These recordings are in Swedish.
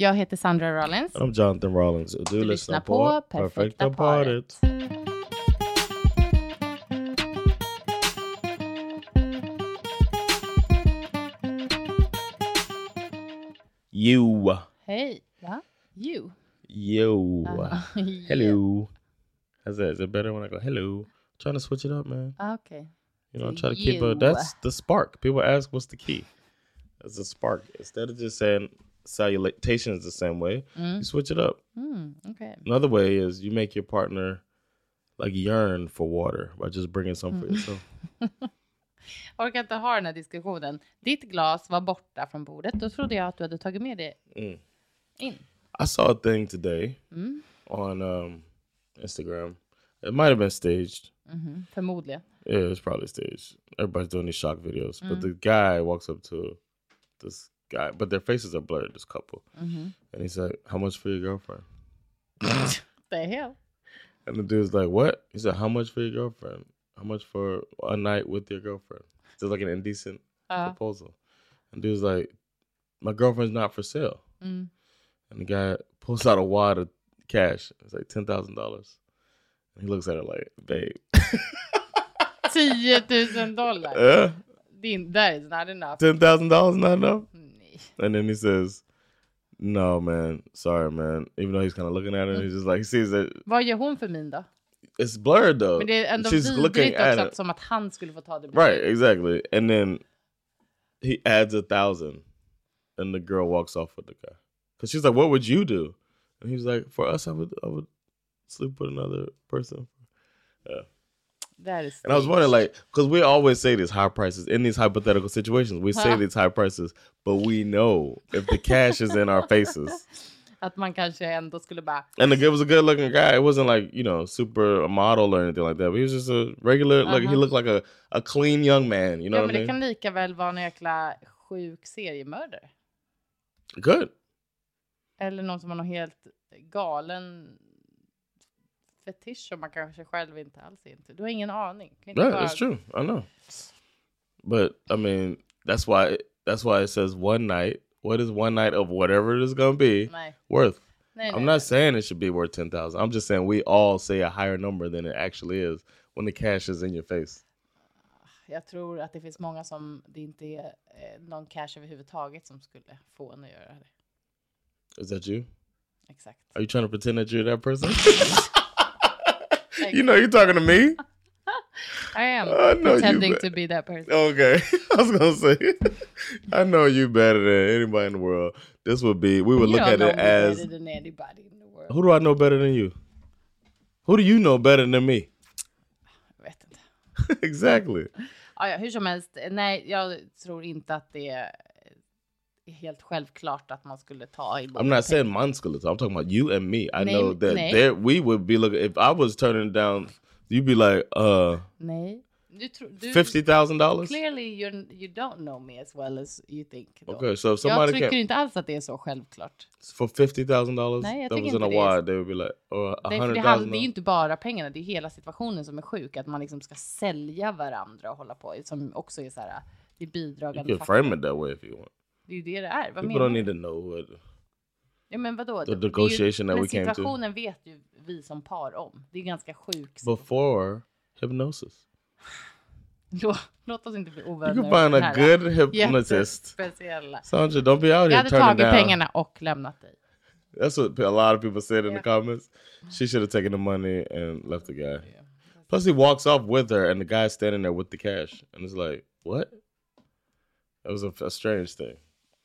Jag heter Sandra Rollins. I'm Jonathan Rollins. Och du, Du lyssnar på Perfekta paret. You. Hej. Va? You. Yo. Uh, Hello. How's that? Is it better when I go hello? trying to switch it up, man. Ah, Okej. You know, So try to keep a. you. That's the spark. People ask, what's the key? It's a spark. Instead of just saying salutation is the same way, you switch it up. Mm, okej. Another way is you make your partner like yearn for water by just bringing some for yourself. Orkar inte ha den här diskussionen. Ditt glas var borta från bordet. Då trodde jag att du hade tagit med det Mm. in. I saw a thing today Mm. on um, Instagram. It might have been staged. Mhm, Förmodligen. Yeah, it's probably staged. Everybody's doing these shock videos, but the guy walks up to this guy, but their faces are blurred. This couple, Mhm. and he's like, "How much for your girlfriend?" The hell? And the dude's like, "What?" He said, "How much for your girlfriend? How much for a night with your girlfriend?" It's like an indecent Ja. proposal. And dude's like, "My girlfriend's not for sale." Mm. And the guy pulls out a wad of cash. It's like ten thousand dollars. And he looks at her like, "Babe, 10 000 dollar. uh, Din, that is not enough. ten thousand dollars not enough." Nej. And then he says, "No, man, sorry, man." Even though he's kind of looking at her, he's just like he sees it. Vad gör hon för min då? it's blurred though. Men det är ändå She's looking at it. som att han skulle få ta det Right, exactly. And then he adds a thousand, and the girl walks off with the guy because she's like, "What would you do?" And he's like, "For us, I would, I would sleep with another person." Yeah. That is And I was wondering, like, because we always say these high prices in these hypothetical situations. We say these high prices, but we know if the cash is in our faces. Att man kanske ändå skulle bara... And the guy was a good looking guy. It wasn't like, you know, super model or anything like that. But he was just a regular, like, he Uh-huh. looked like a, a clean young man. You know ja, what men I det mean? kan lika väl vara en jäkla sjuk seriemördare. Good. Eller någon som har någon helt galen fetisch som man kanske själv inte alls är into. Du har ingen aning. Kan inte Right, bara- it's true. I know. But I mean, that's why that's why it says one night. What is one night of whatever it is gonna be Nej. worth? Nej, I'm nej, not saying it should be worth ten thousand. I'm just saying we all say a higher number than it actually is when the cash is in your face. Jag tror att det finns många som det inte är eh, någon cash överhuvudtaget som skulle få en att göra det. Is that you? Exakt. Are you trying to pretend that you're that person? you know you're talking to me. I am I know you pretending bet. to be that person. Okay, I was gonna say, I know you better than anybody in the world. This would be we would You look at it as better than anybody in the world. who do I know better than you? Who do you know better than me? Jag vet inte. exactly. Ja, ja, hur som helst. Nej, jag tror inte att det är helt självklart att man skulle ta i I'm not saying mine school I'm talking about you and me. I Nej, know that there we would be looking if I was turning down. You'd be like, uh, Nej. Du. Du, fifty thousand dollars. Clearly you're, you don't know me as well as you think. Då. Okay, so if jag somebody tycker came inte alls att det är så självklart. for fifty thousand dollars Nej, jag tycker inte det they would be like, or Det, det, det är ju inte bara pengarna, det är hela situationen som är sjuk. Att man liksom ska sälja varandra och hålla på. Som också är så här, det är You bidragande can faktor. frame it that way if you want. Det är ju det det är. Vad People don't need to know what. Ja, men vadå? the är ju- negotiation that we came to. situationen vet ju vi som par om. Det är ganska sjuk. before hypnosis. Låt, låt oss inte bli You ovänner. can med find a good hypnotist. Speciella. Sandra, don't be out Jag here hade turning tagit down. pengarna och lämnat dig. That's what a lot of people said in Yeah. the comments. She should have taken the money and left the guy. Plus, he walks off with her, and the guy's standing there with the cash, and it's like, what? That was a, a strange thing.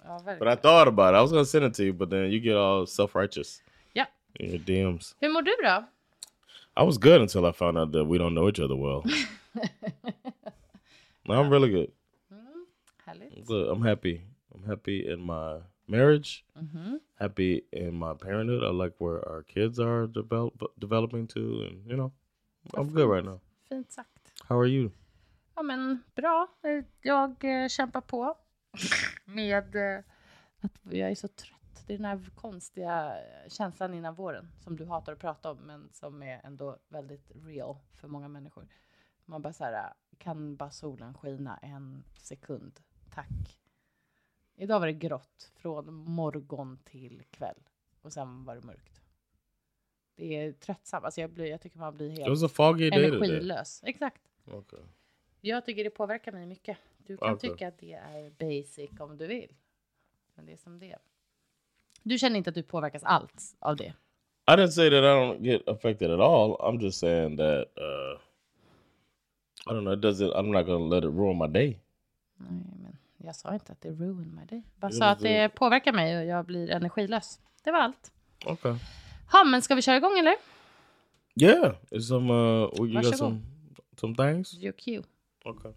Ja, But. I thought about it. I was gonna send it to you, but then you get all self righteous Ja. in your DMs. Hur mår du då? I was good until I found out that we don't know each other well. no, I'm really good. Härligt. I'm good. I'm happy. I'm happy in my marriage. Mhm. Happy in my parenthood. I like where our kids are develop, developing to, and you know, I'm good right now. Fint sagt. How are you? Ja men bra. Jag eh, kämpar på med eh, att jag är så trött. Det är den här konstiga eh, känslan innan våren som du hatar att prata om men som är ändå väldigt real för många människor. Man bara så här, kan bara solen skina en sekund? Tack. Idag var det grått från morgon till kväll och sen var det mörkt. Det är tröttsamt. Alltså jag, blir, jag tycker man blir helt energilös. Exakt. Okay. Jag tycker det påverkar mig mycket. Du kan Okej. tycka att det är basic om du vill. Men det är som det är. Du känner inte att du påverkas alls av det? I didn't say that I don't get affected at all. I'm just saying that uh I don't know. It doesn't. I'm not gonna let it ruin my day. Nej, men jag sa inte att det ruin my day. Jag bara sa att det- påverkar mig och jag blir energilös. Det var allt. Okay. Ja, men ska vi köra igång eller? Yeah. Is some uh you got Varsågod. some some things? Your cue. Okay.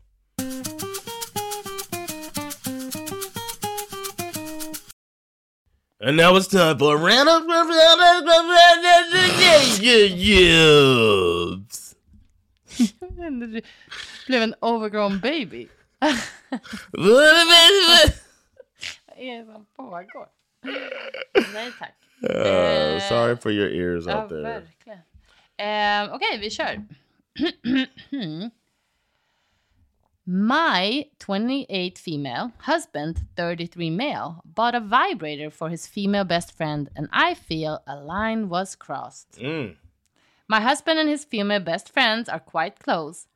And now it's time for random Gibbs. Du blev en overgrown baby. Vad är det som pågår? Nej tack. Uh, sorry for your ears Ja, out there. verkligen. Eh, Okej, vi kör. My 28 female husband, 33 male, bought a vibrator for his female best friend, and I feel a line was crossed. Mm. My husband and his female best friends are quite close,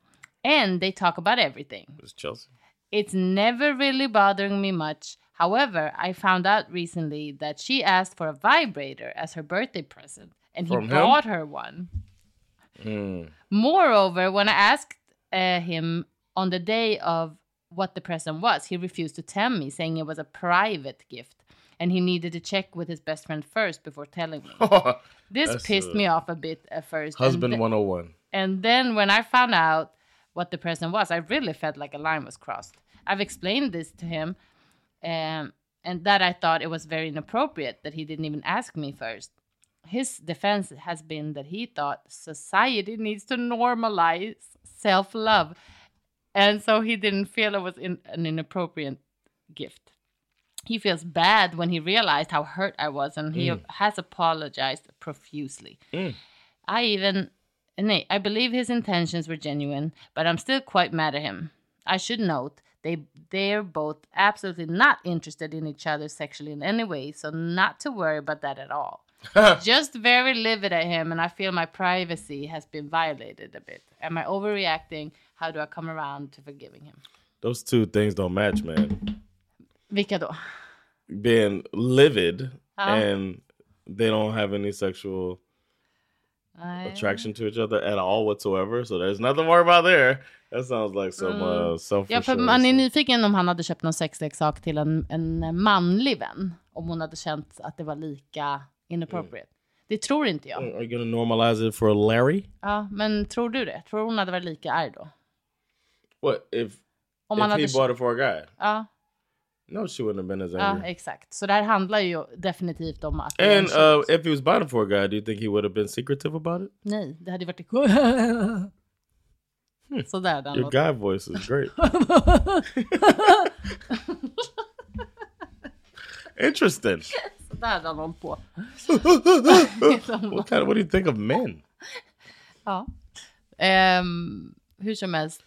and they talk about everything. It's Chelsea. It's never really bothering me much. However, I found out recently that she asked for a vibrator as her birthday present, and he From him? bought her one. Mm. Moreover, when I asked uh, him on the day of what the present was, he refused to tell me, saying it was a private gift and he needed to check with his best friend first before telling me. This pissed uh, me off a bit at first. and Husband th- 101. and then when I found out what the present was, I really felt like a line was crossed. I've explained this to him, um, and that I thought it was very inappropriate that he didn't even ask me first. His defense has been that he thought society needs to normalize self love, and so he didn't feel it was in, an inappropriate gift. He feels bad when he realized how hurt I was, and he mm. has apologized profusely. Mm. I even Nay, I believe his intentions were genuine, but I'm still quite mad at him. I should note they they're both absolutely not interested in each other sexually in any way, so not to worry about that at all. Just very livid at him, and I feel my privacy has been violated a bit. Am I overreacting? How do I come around to forgiving him? Those two things don't match, man. Vilka då? Being livid Ja. and they don't have any sexual Nej. attraction to each other at all whatsoever. So there's nothing to worry about there. That sounds like some uh, self Ja, för man är nyfiken om han hade köpt någon sexleksak till en, en manlig vän. Om hon hade känt att det var lika inappropriate. Det tror inte jag. Are you gonna normalize it for Larry? Ja, men tror du det? Tror hon hade varit lika arg då? What if Om if han he hade... bought it for a guy? Ja, No, she wouldn't have been as ja, angry. exakt. Så det här handlar ju definitivt om att... and uh, if he was buying it for a guy, do you think he would have been secretive about it? Nej, det hade varit... Sådär den Your guy voice is great. Interesting. Sådär den håller på. what kind of, what do you think of men? Ja. Ehm, hur som helst.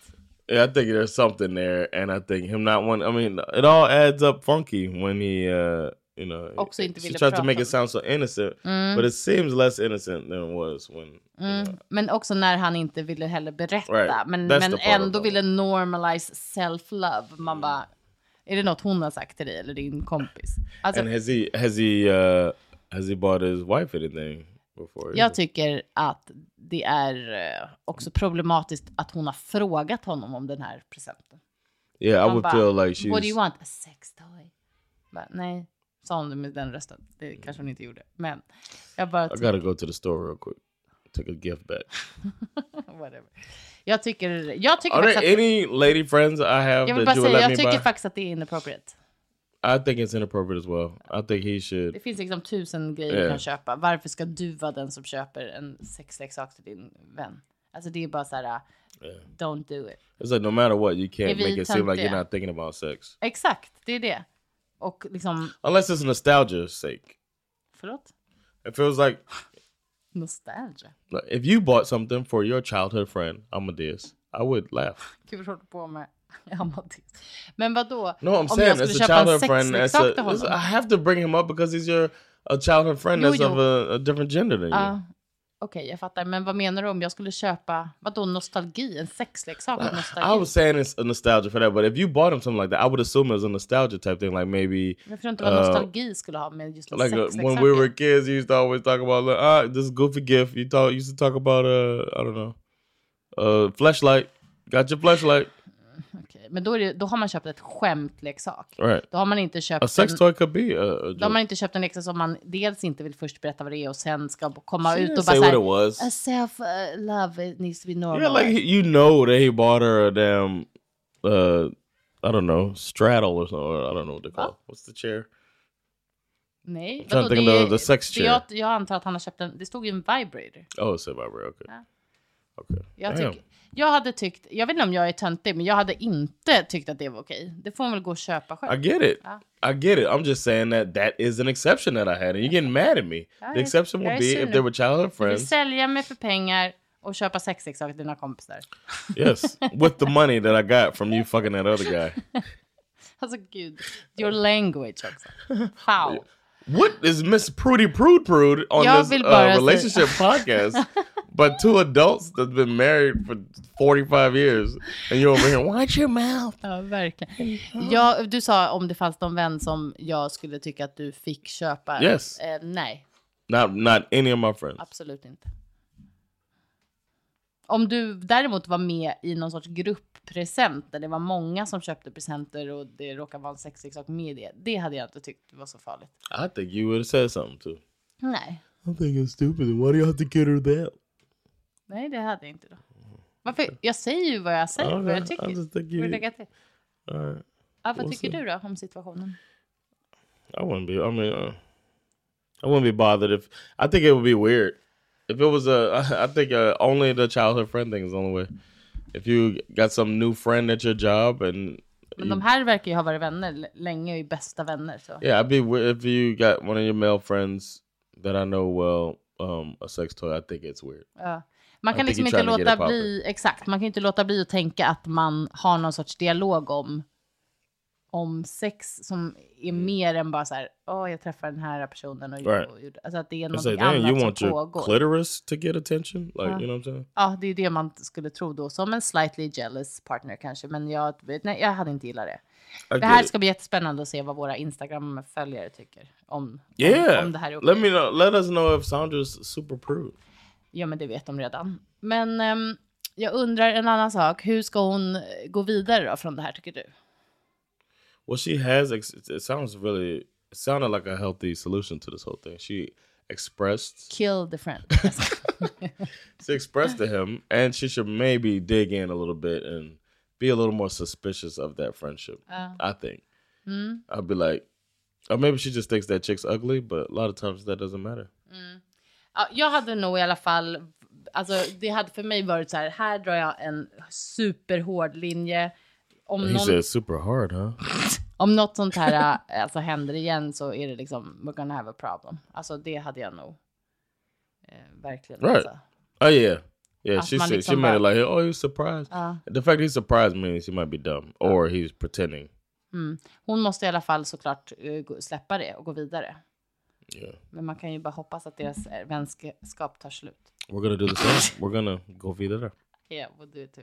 I think there's something there, and I think him not one. I mean, it all adds up funky when he, uh, you know, Också inte she tried to make it sound so innocent, but it seems less innocent than it was when. you know. Men också när han inte ville heller berätta. Right. Men, That's men ändå ville normalize self-love. Man bara, är det något hon har sagt till dig eller din kompis? Alltså, And has he has he uh has he bought his wife anything? Jag tycker att det är eh, också problematiskt att hon har frågat honom om den här presenten. yeah, I Man would bara, feel like she's. What do you want? A sex toy? Bara, nej, sa hon med den rösten. Det kanske hon inte gjorde. Men jag bara, I gotta go to the store real quick. Take a gift back. whatever. Jag tycker, jag tycker Are faktiskt there att, any lady friends I have jag that you säga, let jag me tycker buy? faktiskt att det är inappropriate. I think it's inappropriate as well. I think he should. Det finns liksom tusen grejer du Yeah. kan köpa. Varför ska du vara den som köper en sexleksak till din vän? Alltså det är bara så här, uh, don't do it. It's like no matter what, you can't make it seem like you're not thinking about sex. Exakt, det är det. Och liksom, Unless it's nostalgia's sake. förlåt? It feels like, Nostalgia. like if you bought something for your childhood friend, Amadeus, I would laugh. Gud vad du på med? Men vad då? No, I'm Om saying jag as skulle a köpa en childhood friend, as sexleksak a, till this- I honom? have to bring him up because he's your a childhood friend Jo, that's jo. of a, a different gender than you. Ja, Okej, jag fattar. Men vad menar du om jag skulle köpa, vadå nostalgi? En sexleksak av nostalgi? I was saying it's a nostalgia for that, but if you bought him something like that, I would assume it was a nostalgia type thing, like maybe Jag förstår inte vad uh, nostalgi skulle ha med just en like uh, sexleksak when we were kids, you used to always talk about like, ah, this goofy gift. You talk, used to talk about uh, I don't know, uh, flashlight. Got your flashlight, Okej, Men då, är det, då har man köpt ett skämtleksak. right? Då har man inte köpt A sex toy could be a, a då har man inte köpt en leksak som man dels inte vill först berätta vad det är och sen ska komma She ut och bara say what it såhär, was. a self uh, love it needs to be normal. Yeah, like you know that he bought her a damn, uh, I don't know, straddle or something. I don't know what they call. it. What's the chair? Nej, think of the- the sex det, chair. jag, jag antar att han har köpt en, det stod ju en vibrator. Oh, it's a vibrator. Okay. Yeah. Okay. Jag, tyck, jag hade tyckt, jag vet inte om jag är töntig, men jag hade inte tyckt att det var okej. Det får man väl gå och köpa I själv. get it. Ja. I get it. I'm just saying that that is an exception that I had, and you're getting mad at me. Ja, the exception would be if they were childhood Du friends. sälja mig för pengar och köpa sexleksaker till dina kompisar. yes, with the money that I got from you fucking that other guy. Alltså gud, your language också. Wow. What is Miss Prudy Prude Prude on Jag this uh, relationship podcast? But two adults that's been married for 45 years, and you're over here, watch your mouth. Ja, verkligen. Ja, du sa om det fanns någon vän som jag skulle tycka att du fick köpa. Yes. Eh, nej, Not not any of my friends. absolut inte. Om du däremot var med i någon sorts grupppresent där det var många som köpte presenter och det råkade vara en sexleksak med det. Det hade jag inte tyckt var så farligt. I think you would have said something too. Nej, I think it's stupid. Why do you have to get her that? nej det hade jag inte då. Varför? Jag säger ju vad jag säger, vad Okay, jag I tycker. just think you. lägga till? All right. Ja, vad We'll tycker see. du då om situationen? I wouldn't be. I mean, uh, I wouldn't be bothered if. I think it would be weird if it was a. I think uh, only the childhood friend thing is the only way. If you got some new friend at your job and Men de här verkar ju ha varit vänner länge och är bästa vänner. Så. yeah, I'd be if you got one of your male friends that I know well um, a sex toy. I think it's weird. Ja. Man kan liksom inte låta bli, exakt, man kan inte låta bli att tänka att man har någon sorts dialog om, om sex som är mer än bara så här, åh jag träffar den här personen och, Right. och gjorde- alltså att det är något like, damn, you annat want som your pågår. clitoris to get attention? Like, Uh. you know what I'm saying? Ja, det är det man skulle tro då, som en slightly jealous partner kanske, men jag, nej, jag hade inte gillat det. I Det här it. ska bli jättespännande att se vad våra Instagram-följare tycker om, Yeah. om, om det här är okej. Let me know. Let us know if Sandra's super prude. Ja, men det vet de redan. Men ehm, jag undrar en annan sak. Hur ska hon gå vidare då från det här, tycker du? Well, she has. Ex- it sounds really. It sounded like a healthy solution to this whole thing. She expressed. Kill the friend. She expressed to him, and she should maybe dig in a little bit and be a little more suspicious of that friendship. Oh. I think. Hmm? I'd be like, or maybe she just thinks that chick's ugly, but a lot of times that doesn't matter. Mm. ja, jag hade nog i alla fall, alltså det hade för mig varit så här, här drar jag en superhård linje. Om He någon, said super hard, huh? om något sånt här äh, alltså, händer igen så är det liksom, we're gonna have a problem. Alltså det hade jag nog eh, verkligen. Right. Alltså. Oh yeah, yeah. Att She said she liksom made it bara- like, oh, he's surprised. Ja. The fact he's surprised means he might be dumb or he's pretending. Hon måste i alla fall såklart eh, släppa det och gå vidare. Yeah, Men man kan ju bara hoppas att deras eh, vänskap tar slut. we're gonna do the same. we're gonna go vidare. Yeah, we'll do it too.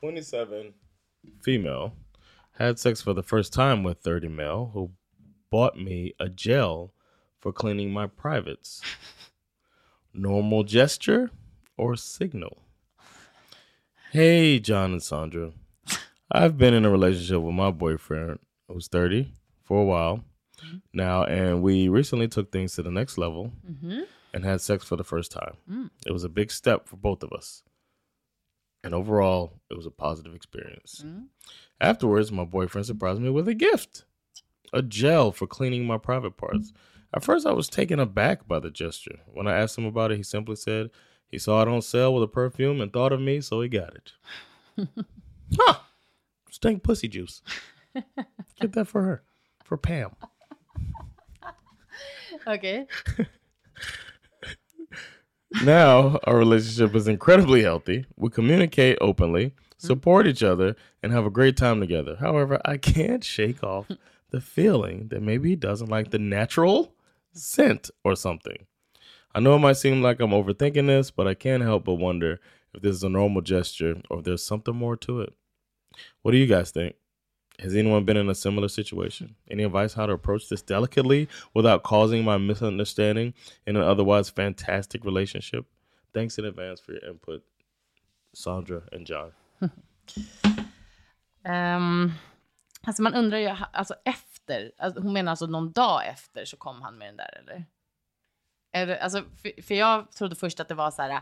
Twenty-seven female had sex for the first time with thirty male who bought me a gel for cleaning my privates. Normal gesture or signal? Hey, John and Sandra. I've been in a relationship with my boyfriend who's 30 for a while mm-hmm. now, and we recently took things to the next level mm-hmm. and had sex for the first time. Mm. It was a big step for both of us. And overall, it was a positive experience. Mm-hmm. Afterwards, my boyfriend surprised me with a gift a gel for cleaning my private parts. At first, I was taken aback by the gesture. When I asked him about it, he simply said he saw it on sale with a perfume and thought of me, so he got it. huh! Stink pussy juice. Get that for her, for Pam. Okej. now our relationship is incredibly healthy. We communicate openly, mm-hmm. support each other, and have a great time together. However, I can't shake off the feeling that maybe he doesn't like the natural scent or something. I know it might seem like I'm overthinking this, but I can't help but wonder if this is a normal gesture or if there's something more to it. What do you guys think? Has anyone been in a similar situation? Any advice how to approach this delicately without causing my misunderstanding in an otherwise fantastic relationship? Thanks in advance for your input, Sandra and John. Ehm, alltså man undrar ju, alltså efter, alltså hon menar alltså någon dag efter så kom han med den där eller? eller alltså, för, för jag trodde först att det var så här,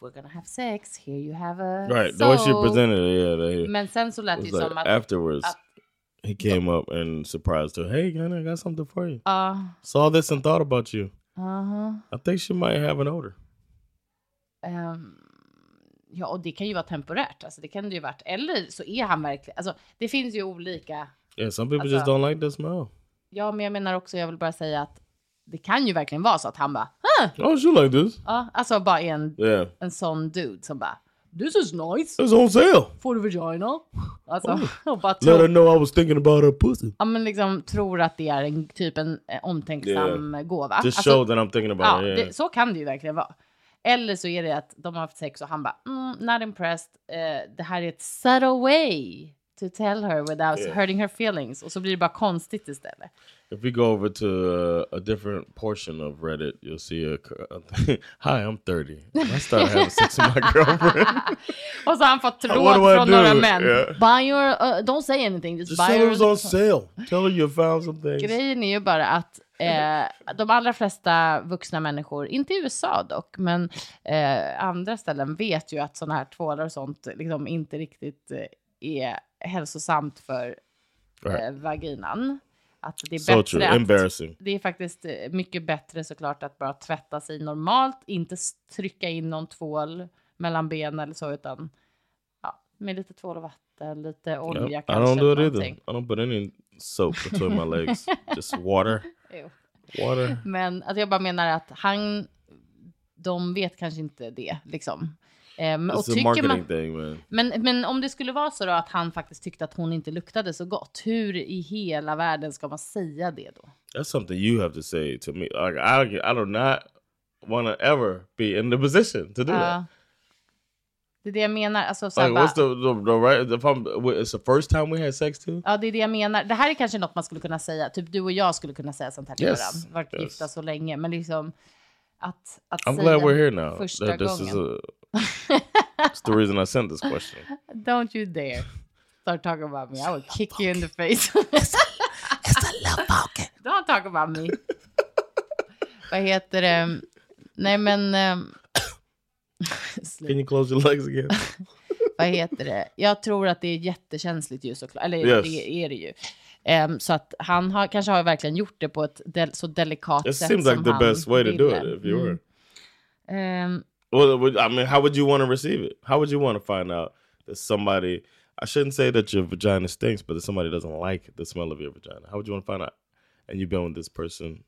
we're gonna have sex, here you have a Right, the way she presented it, yeah, they, Men sen så lät det ju like som att, afterwards att- he came up and surprised her. Hey, Gunnar, I got something for you. ja, Saw this and thought about you. aha, I think she might have an odor. ehm, ja, och det kan ju vara temporärt, alltså det kan det ju varit, eller så är han verkligen, alltså det finns ju olika, Yeah, some people Alltså- just don't like the smell. ja men jag menar också, jag vill bara säga att det kan ju verkligen vara så att han bara, ah! Oh, she like this. ja, alltså bara en, Yeah, en sån dude som bara, this is nice. it's on sale. for the vagina. Alltså, och bara Let her tror, know I was thinking about her pussy. ja, men liksom, tror att det är en typ en eh, omtänksam gåva. Just Alltså, show that I'm thinking about ja, it. Yeah. det, så kan det ju verkligen vara. Eller så är det att de har haft sex och han bara, mm, not impressed. Eh, det här är ett subtle way to tell her without Yeah. hurting her feelings. Och så blir det bara konstigt istället. If we go over to uh, a different portion of Reddit, you'll see a, a Hi, I'm 30. I started having sex with my girlfriend. Och så har han fått What råd do I från do? några män. Yeah. Buy your, uh, don't say anything, just, Just buy say it your... was on sale. Tell her you found some things. Grejen är ju bara att eh, de allra flesta vuxna människor, inte i USA dock, men eh, andra ställen vet ju att sådana här tvålar och sånt liksom inte riktigt eh, är hälsosamt för eh, Right. vaginan. Att det är So bättre true. Embarrassing. Det är faktiskt eh, mycket bättre såklart att bara tvätta sig normalt, inte trycka in någon tvål mellan benen eller så, utan ja, med lite tvål och vatten, lite olja Yep. I kanske. don't do it eller either. någonting. I don't put any soap between my legs. Just water. Water. Men att jag bara menar att han, de vet kanske inte det liksom. Ehm, och It's a tycker man, thing, man. men, men om det skulle vara så att han faktiskt tyckte att hon inte luktade så gott, hur i hela världen ska man säga det då? That's something you have to say to me. Like I, I do not want to ever be in the position to do Ja. that. det är det jag menar. Alltså, så här Like, what's the, the, the right? It's the first time we had sex too. Ja, det är det jag menar. Det här är kanske något man skulle kunna säga. Typ du och jag skulle kunna säga sånt här till Yes, varandra. Varit yes. gifta så länge. Men liksom att, att I'm säga glad we're here now. första That this is gången. a, it's the reason I sent this question. Don't you dare start talking about me. I will kick you in the face. It's a love pocket. Don't talk about me. Vad heter det? Nej men... ehm, Can you close your legs again? vad heter det? Jag tror att det är jättekänsligt ju såklart. Eller Yes. det är det ju. Ehm, så att han har, kanske har verkligen gjort det på ett del, så delikat It sätt seems like som the han best way to do ville. it if you were. Ehm, Well, I mean, how would you want to receive it? How would you want to find out that somebody? I shouldn't say that your vagina stinks, but that somebody doesn't like the smell of your vagina. How would you want to find out? And you've been with this person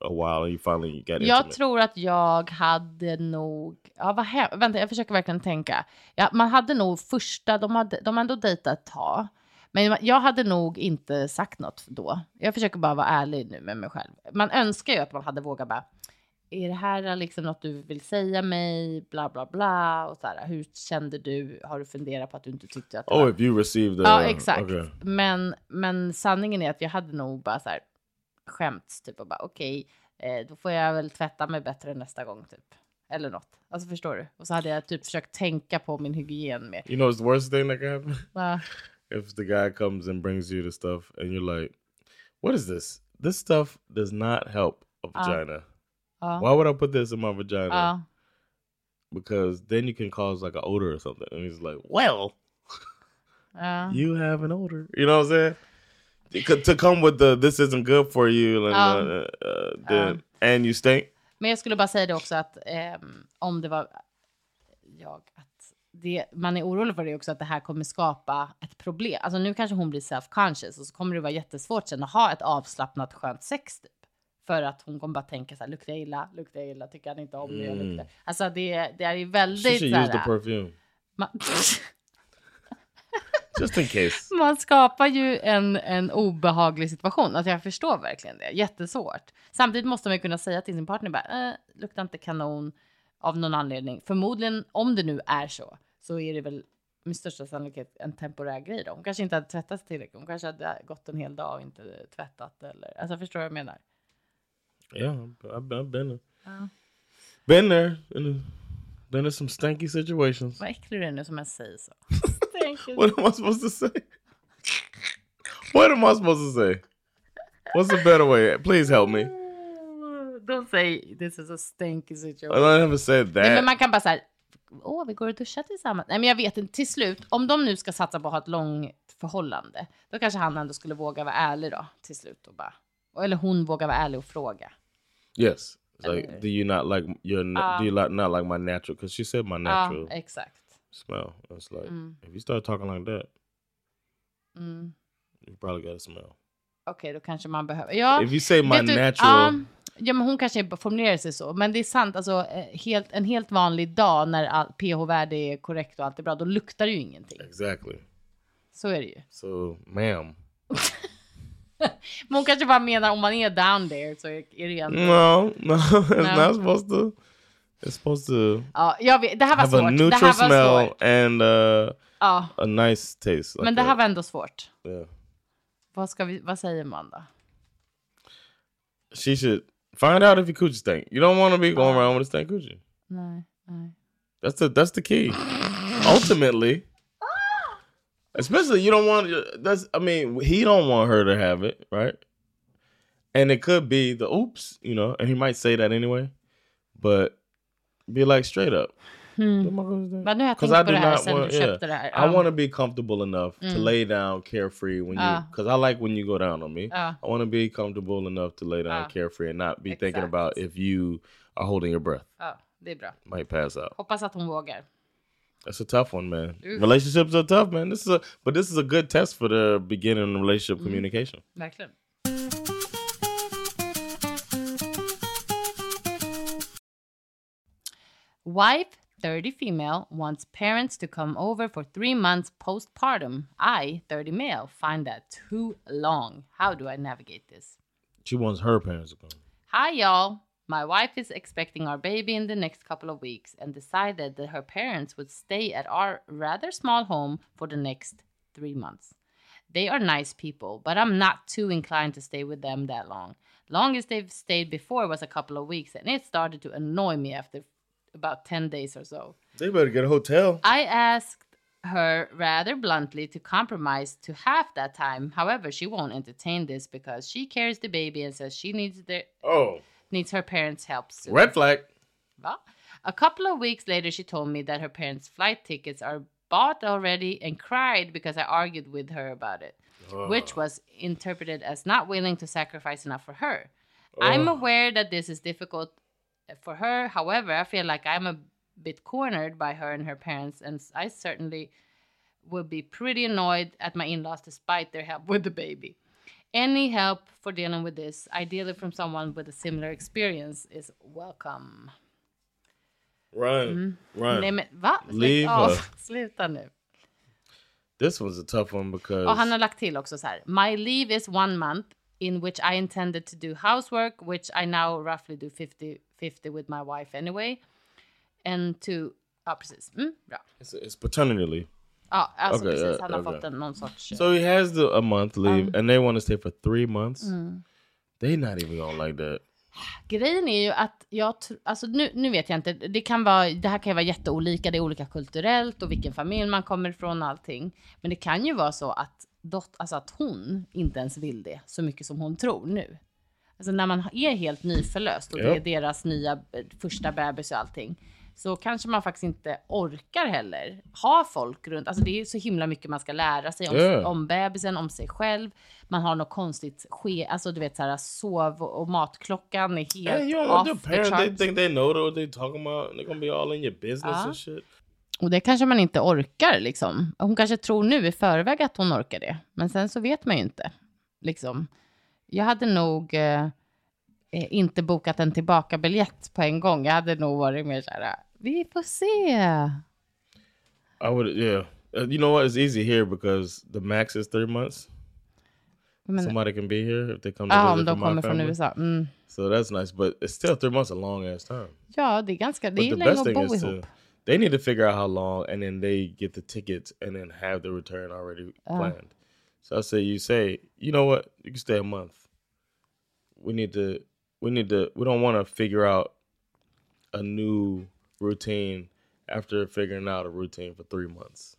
a while, and you finally got Jag intimate. tror att jag hade nog, ja vad hem, vänta jag försöker verkligen tänka. Ja, man hade nog första, de hade, de hade ändå dejtat ett tag. Men jag hade nog inte sagt något då. Jag försöker bara vara ärlig nu med mig själv. Man önskar ju att man hade vågat bara, är det här liksom något du vill säga mig, bla bla bla och så här, hur kände du, har du funderat på att du inte tyckte att det Oh, var... if you received the Ja, exakt. Okay. Men, men sanningen är att jag hade nog bara så här skämts typ och bara okej, eh, då får jag väl tvätta mig bättre nästa gång typ. Eller något. Alltså förstår du? Och så hade jag typ försökt tänka på min hygien mer. You know, what's the worst thing that can happen Ja. if the guy comes and brings you the stuff, and you're like, "What is this? This stuff does not help a vagina. Ja. Why would I put this in my vagina? Ja. Because then you can cause like an odor or something." And he's like, "Well." Ja. you have an odor. You know what I'm saying? To come with the this isn't good for you, and, Um, uh, uh, then, and you stink. Men jag skulle bara säga det också att ehm, om det var jag, att det, man är orolig för det också att det här kommer skapa ett problem. Alltså nu kanske hon blir self-conscious och så kommer det vara jättesvårt sen att ha ett avslappnat skönt sex typ. För att hon kommer bara tänka så här, luktar jag illa, luktar jag illa, tycker han inte om mig, jag luktar. Alltså det, det är ju She väldigt should så use the perfume man, just in case. man skapar ju en, en obehaglig situation. Alltså jag förstår verkligen det, jättesvårt. Samtidigt måste man ju kunna säga till sin partner bara, eh, luktar inte kanon av någon anledning. Förmodligen, om det nu är så, så är det väl med största sannolikhet en temporär grej då. Hon kanske inte hade tvättat sig tillräckligt. Hon kanske hade gått en hel dag och inte tvättat eller, alltså förstår du vad jag menar? Yeah, I've, I've been there. Ja. Been there. In a, been in some stanky situations. Vad äcklig du är nu som jag säger så. What am I supposed to say? what am I supposed to say? What's a better way? Please help me. Don't say this is a stinky I situation. never said Nej, men that. man kan bara säga, åh, vi går och duschar tillsammans. Nej, men jag vet inte. Till slut, om de nu ska satsa på att ha ett långt förhållande, då kanske han ändå skulle våga vara ärlig då till slut och bara, eller hon vågar vara ärlig och fråga. Yes. Like, do you not like your? do you like not like my natural? Because she said my natural Ja, exakt. smell. It's like Mm. if you start talking like that, Mm. you probably got a smell. Okej, då kanske man behöver. Ja, If you say my du, natural, ja, ja, men hon kanske formulerar sig så. Men det är sant, alltså eh, helt, en helt vanlig dag när all, pH-värde är korrekt och allt är bra, då luktar det ju ingenting. exactly. Så är det ju. So, ma'am, Men hon kanske bara menar om man är down there så är det ändå... no, no, it's No. not supposed to. It's supposed to Ja, jag vet, det här var have a svårt. Det neutral här var smell svårt. and uh, Ja, a nice taste. Like men det här that. var ändå svårt. yeah. Vad, ska vi, vad säger man då? She should find out if your coochie stink. You don't want to be going around with a stank coochie. Nej, nej. That's the that's the key. Ultimately, especially you don't want that's. I mean, he don't want her to have it, right? And it could be the oops, you know, and he might say that anyway, but be like straight up. Hmm. "Am I gonna do that?" Men nu har jag 'Cause tänkt I do not want- yeah. här. I want to be comfortable enough to Mm. lay down carefree when you, Ah. because I like when you go down on me. Ja. I want to be comfortable enough to lay down Ah. carefree and not be thinking about if you are holding your breath, ja, det är bra. might pass out. Hoppas att hon vågar. That's a tough one, man. Oof. Relationships are tough, man. This is a but this is a good test for the beginning of relationship Mm. communication. Verkligen. Wife, 30 female, wants parents to come over for three months postpartum. I, 30 male, find that too long. How do I navigate this? She wants her parents to come. Hi, y'all. My wife is expecting our baby in the next couple of weeks and decided that her parents would stay at our rather small home for the next three months. They are nice people, but I'm not too inclined to stay with them that long. Longest they've stayed before was a couple of weeks, and it started to annoy me after about 10 days or so. They better get a hotel. I asked her rather bluntly to compromise to half that time. However, she won't entertain this because she carries the baby and says she needs the. Oh, needs her parents' help soon. red flag. Va? A couple of weeks later, she told me that her parents' flight tickets are bought already and cried because I argued with her about it. which was interpreted as not willing to sacrifice enough for her. I'm aware that this is difficult for her. However, I feel like I'm a bit cornered by her and her parents, and I certainly would be pretty annoyed at my in laws despite their help with the baby. Any help for dealing with this, ideally from someone with a similar experience, is welcome. Run, run. Nej men va? Leave av. Sluta nu. This was a tough one because Och han har lagt till också så här. My leave is one month in which I intended to do housework, which I now roughly do 50-50 with my wife anyway. And to... Ja, precis. Mm, bra. it's, it's paternity leave. Ja, alltså Okej, precis. Han har fått en, någon sorts... So he has the, a month leave, Um, and they want to stay for three months. mm. They not even gonna like that. Grejen är ju att jag alltså nu, nu vet jag inte, det kan vara, det här kan ju vara jätteolika, det är olika kulturellt och vilken familj man kommer ifrån och allting. Men det kan ju vara så att, dot, alltså att hon inte ens vill det så mycket som hon tror nu. Alltså när man är helt nyförlöst och det är deras nya eh, första bebis och allting. Så kanske man faktiskt inte orkar heller ha folk runt. Alltså det är så himla mycket man ska lära sig om, Ja. om bebisen, om sig själv. Man har något konstigt ske, alltså du vet så här sov och matklockan är helt And you off the parents. They charts. think they know what they talking about. They're gonna be all in your business Ja. and shit. Och det kanske man inte orkar liksom. Hon kanske tror nu i förväg att hon orkar det. Men sen så vet man ju inte. Liksom. Jag hade nog eh, inte bokat en tillbakabiljett på en gång. Jag hade nog varit mer så här, vi får se. I would, yeah. Uh, you know what? It's easy here because the max is three months. Men, Somebody can be here if they come to ja, visit om de from kommer från. USA. Mm. So that's nice, but it's still three months a long ass time. Ja, det är ganska, det är länge att bo ihop. to they need to figure out how long, and then they get the tickets, and then have the return already planned. So I say, you say, you know what? You can stay a month. We need to, we need to, we don't want to figure out a new routine after figuring out a routine for three months.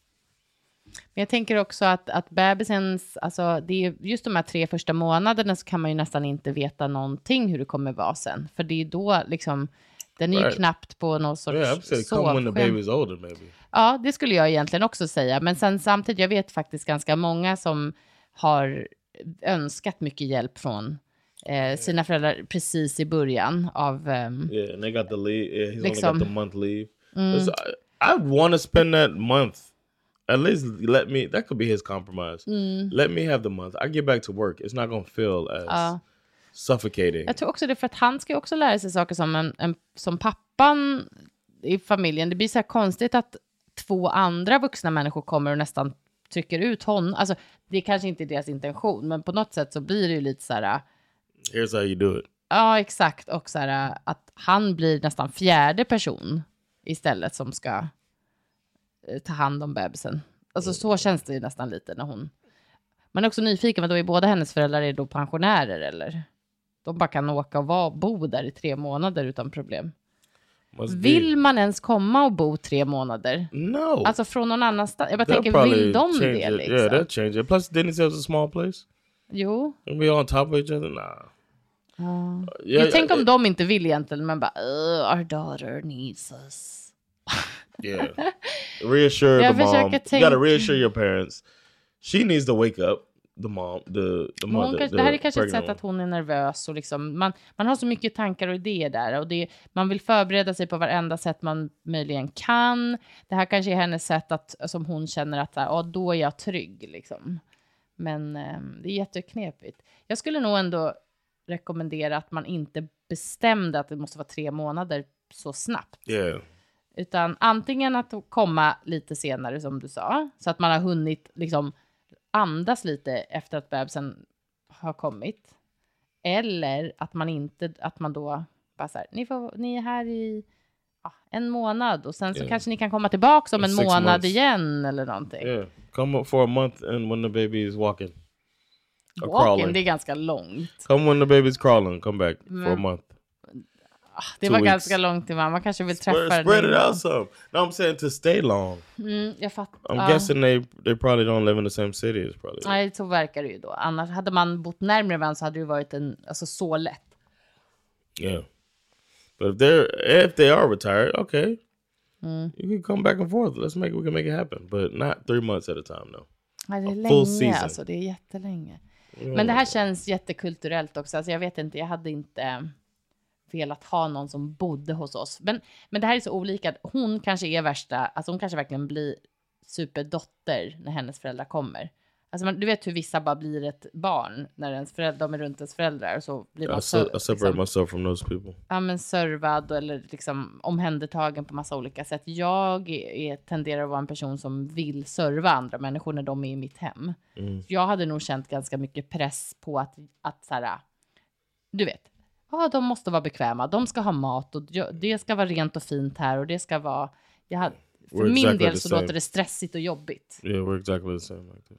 Men jag tänker också att, att bebisens, alltså det är just de här tre första månaderna så kan man ju nästan inte veta någonting hur det kommer vara sen. För det är då liksom, den är ju Right. knappt på någon sorts Yeah, maybe. Ja, det skulle jag egentligen också säga. Men sen samtidigt, jag vet faktiskt ganska många som har önskat mycket hjälp från eh, sina föräldrar precis i början av... ehm, Yeah, and they got the leave. Yeah, he's only Liksom. got the month leave. It's- I, I'd want to spend that month. At least let me. That could be his compromise. Let me have the month. I get back to work. It's not gonna feel as Ja. suffocating. Jag tror också det för att han ska också lära sig saker som, en, en, som pappan i familjen. Det blir så här konstigt att två andra vuxna människor kommer och nästan trycker ut honom. Alltså, det kanske inte är deras intention, men på något sätt så blir det ju lite så här, Here's how you do it. ja exakt, och så här att han blir nästan fjärde person istället som ska eh, ta hand om bebisen. Alltså så känns det ju nästan lite när hon... Man är också nyfiken, men då är båda hennes föräldrar är då pensionärer eller? De bara kan åka och vara, bo där i tre månader utan problem. Must Vill man ens komma och bo tre månader? be. No. Alltså från någon annanstans? Jag bara They'll tänker, vill de det liksom? Yeah, they'll change it. Plus, didn't it was a small place? Jo. Be on top of each other. Nah. Uh, Jag tänk om de inte vill egentligen, men bara, "Ugh, our daughter needs us. Yeah. Reassure the mom. försöker You gotta tänka- reassure your parents. She needs to wake up. The mom. The the Men hon mother. kanske, det här är kanske ett sätt att hon är nervös och liksom, man, man har så mycket tankar och idéer där och det, man vill förbereda sig på varenda sätt man möjligen kan. Det här kanske är hennes sätt att, som hon känner att, ja, då är jag trygg liksom. Men eh, det är jätteknepigt. Jag skulle nog ändå rekommendera att man inte bestämde att det måste vara tre månader så snabbt. Yeah. Utan antingen att komma lite senare som du sa, så att man har hunnit liksom andas lite efter att bebisen har kommit. Eller att man inte, att man då bara så här, ni, får, ni är här i en månad och sen så Yeah. kanske ni kan komma tillbaka om en månad months. igen eller någonting. Yeah. Come up for a month and when the baby is walking. Or Walking, crawling. det är ganska långt. Come when the baby's crawling. Come back for a Men- month. Det Two var weeks. ganska långt till man kanske vill träffa Spread, spread it out some. No, I'm saying to stay long. Mm, jag fattar. I'm guessing they they probably don't live in the same city. It's probably Nej, så verkar det ju då. Annars hade man bott närmare varandra så hade det varit en, alltså så lätt. yeah. But if they're if they are retired, okay, Mm. you can come back and forth. Let's make we can make it happen, but not three months at a time. No. Ja, det är full länge, season. alltså. Det är jättelänge. Men det här känns jättekulturellt också. Alltså jag vet inte, jag hade inte velat ha någon som bodde hos oss. Men, men det här är så olika. Hon kanske är värsta, alltså hon kanske verkligen blir superdotter när hennes föräldrar kommer. Alltså man, du vet hur vissa bara blir ett barn när ens föräldrar, de är runt ens föräldrar och så blir man I, så, se- I separate liksom, myself from those people. ja, men servad eller liksom omhändertagen på massa olika sätt. Jag är, tenderar att vara en person som vill serva andra människor när de är i mitt hem. Jag hade nog känt ganska mycket press på att, att så här, du vet, ja, de måste vara bekväma, de ska ha mat och det ska vara rent och fint här och det ska vara, jag hade, för We're min exactly del så låter det stressigt och jobbigt. Yeah, we're exactly the same like that.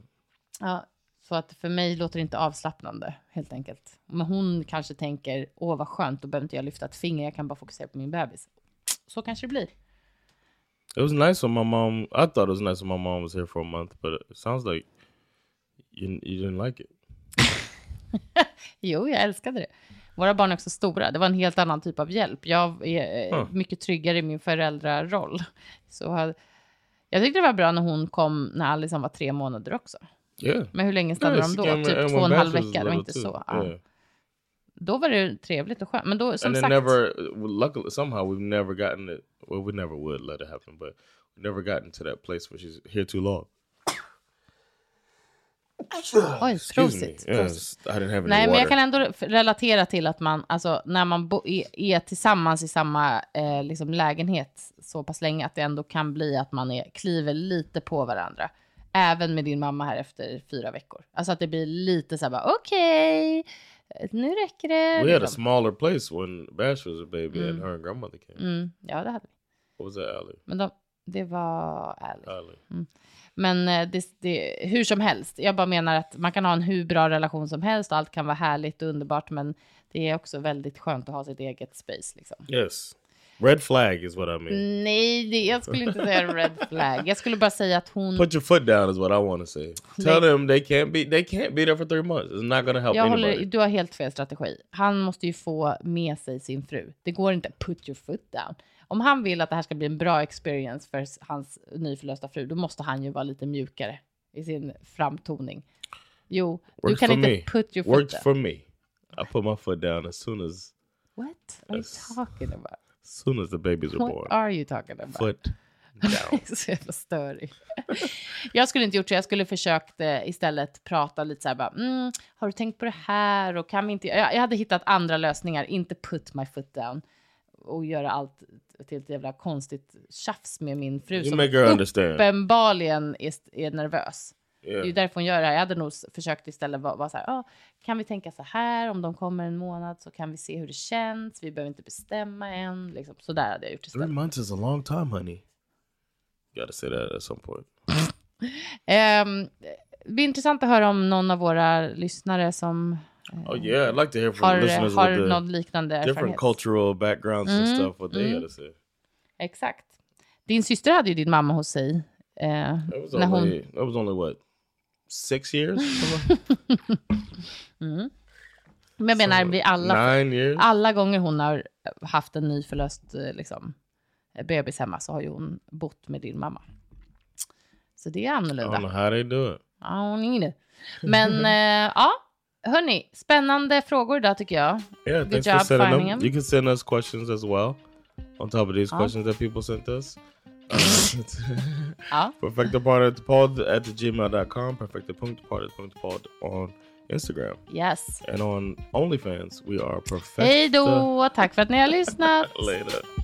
Ja, så att för mig låter det inte avslappnande helt enkelt. Men hon kanske tänker, åh vad skönt, då behöver inte jag lyfta ett finger, jag kan bara fokusera på min bebis. Så kanske det blir. It was nice when my mom. I thought it was nice when my mom was here for a month, but it sounds like you you didn't like it. Jo, jag älskade det. Våra barn är också stora. Det var en helt annan typ av hjälp. Jag är eh, Mm. mycket tryggare i min föräldraroll. Så hade- jag tyckte det var bra när hon kom när Alison var tre månader också. Yeah. Men hur länge stannade Yes, de då? yeah, and Typ två och en halv vecka? Det inte too. så. Ja. Yeah. Då var det trevligt och skönt. Men då, som and sagt. never luckily somehow we've never gotten it well we never would let it happen but we've never gotten to that place where she's here too long Oj, prosit. yes Nej, men jag kan ändå relatera till att man, alltså när man är tillsammans i samma eh, liksom lägenhet så pass länge att det ändå kan bli att man är, kliver lite på varandra. Även med din mamma här efter fyra veckor. Alltså att det blir lite så här bara okej, nu räcker det. we had a liksom. smaller place when bash was a baby and her and grandmother came Mm, ja, det hade vi. what was that alley Men de, det var ärligt. alley Men eh, det, det, hur som helst, jag bara menar att man kan ha en hur bra relation som helst och allt kan vara härligt och underbart, men det är också väldigt skönt att ha sitt eget space. Liksom. yes red flag is what i mean Nej, det, jag skulle inte säga red flag. Jag skulle bara säga att hon... put your foot down is what i want to say tell them they can't be they can't be there for three months it's not to help Jag anybody håller, du har helt fel strategi. Han måste ju få med sig sin fru. Det går inte put your foot down. Om han vill att det här ska bli en bra experience för hans nyförlösta fru, då måste han ju vara lite mjukare i sin framtoning. Jo, du Works kan for inte me. put your foot Works down. for me. I put my foot down as soon as What are you talking about? Soon as the babies are What born. are you talking about? Foot down. så jävla störig. jag skulle inte gjort så. Jag skulle försökt eh, istället prata lite så här bara, mm, har du tänkt på det här och kan vi inte? Jag, jag hade hittat andra lösningar, inte put my foot down och göra allt till ett jävla konstigt tjafs med min fru You som make her understand. uppenbarligen är, är nervös. Det är ju därför hon gör det här. Jag hade nog försökt istället vara, vara så här, ah, kan vi tänka så här, om de kommer en månad så kan vi se hur det känns, vi behöver inte bestämma än. Liksom. Så där hade jag gjort Three istället. months is a long time, honey. You gotta say that at some point. Um, det blir intressant att höra om någon av våra lyssnare som Oh yeah, I'd like to hear from har, listeners har with någon liknande different cultural backgrounds and Mm, stuff. What they mm. gotta say. Exakt. Din syster hade ju din mamma hos sig. Eh, That was när only hon, that was only what six years, men jag menar, blir alla, alla gånger hon har haft en nyförlöst eh, liksom, bebis hemma så har ju hon bott med din mamma. Så det är I don't annorlunda. know how they do it. Ja. Men eh, ja, hörni, spännande frågor idag tycker jag. Yeah, Good thanks job for sending finding them. them. You can send us questions as well. On top of these Oh. questions that people sent us. Ja. Perfectapartypod at gmail.com. Perfecta.party.pod on Instagram. Yes. And on OnlyFans, we are perfecta. Hej då, tack för att ni har lyssnat. Later.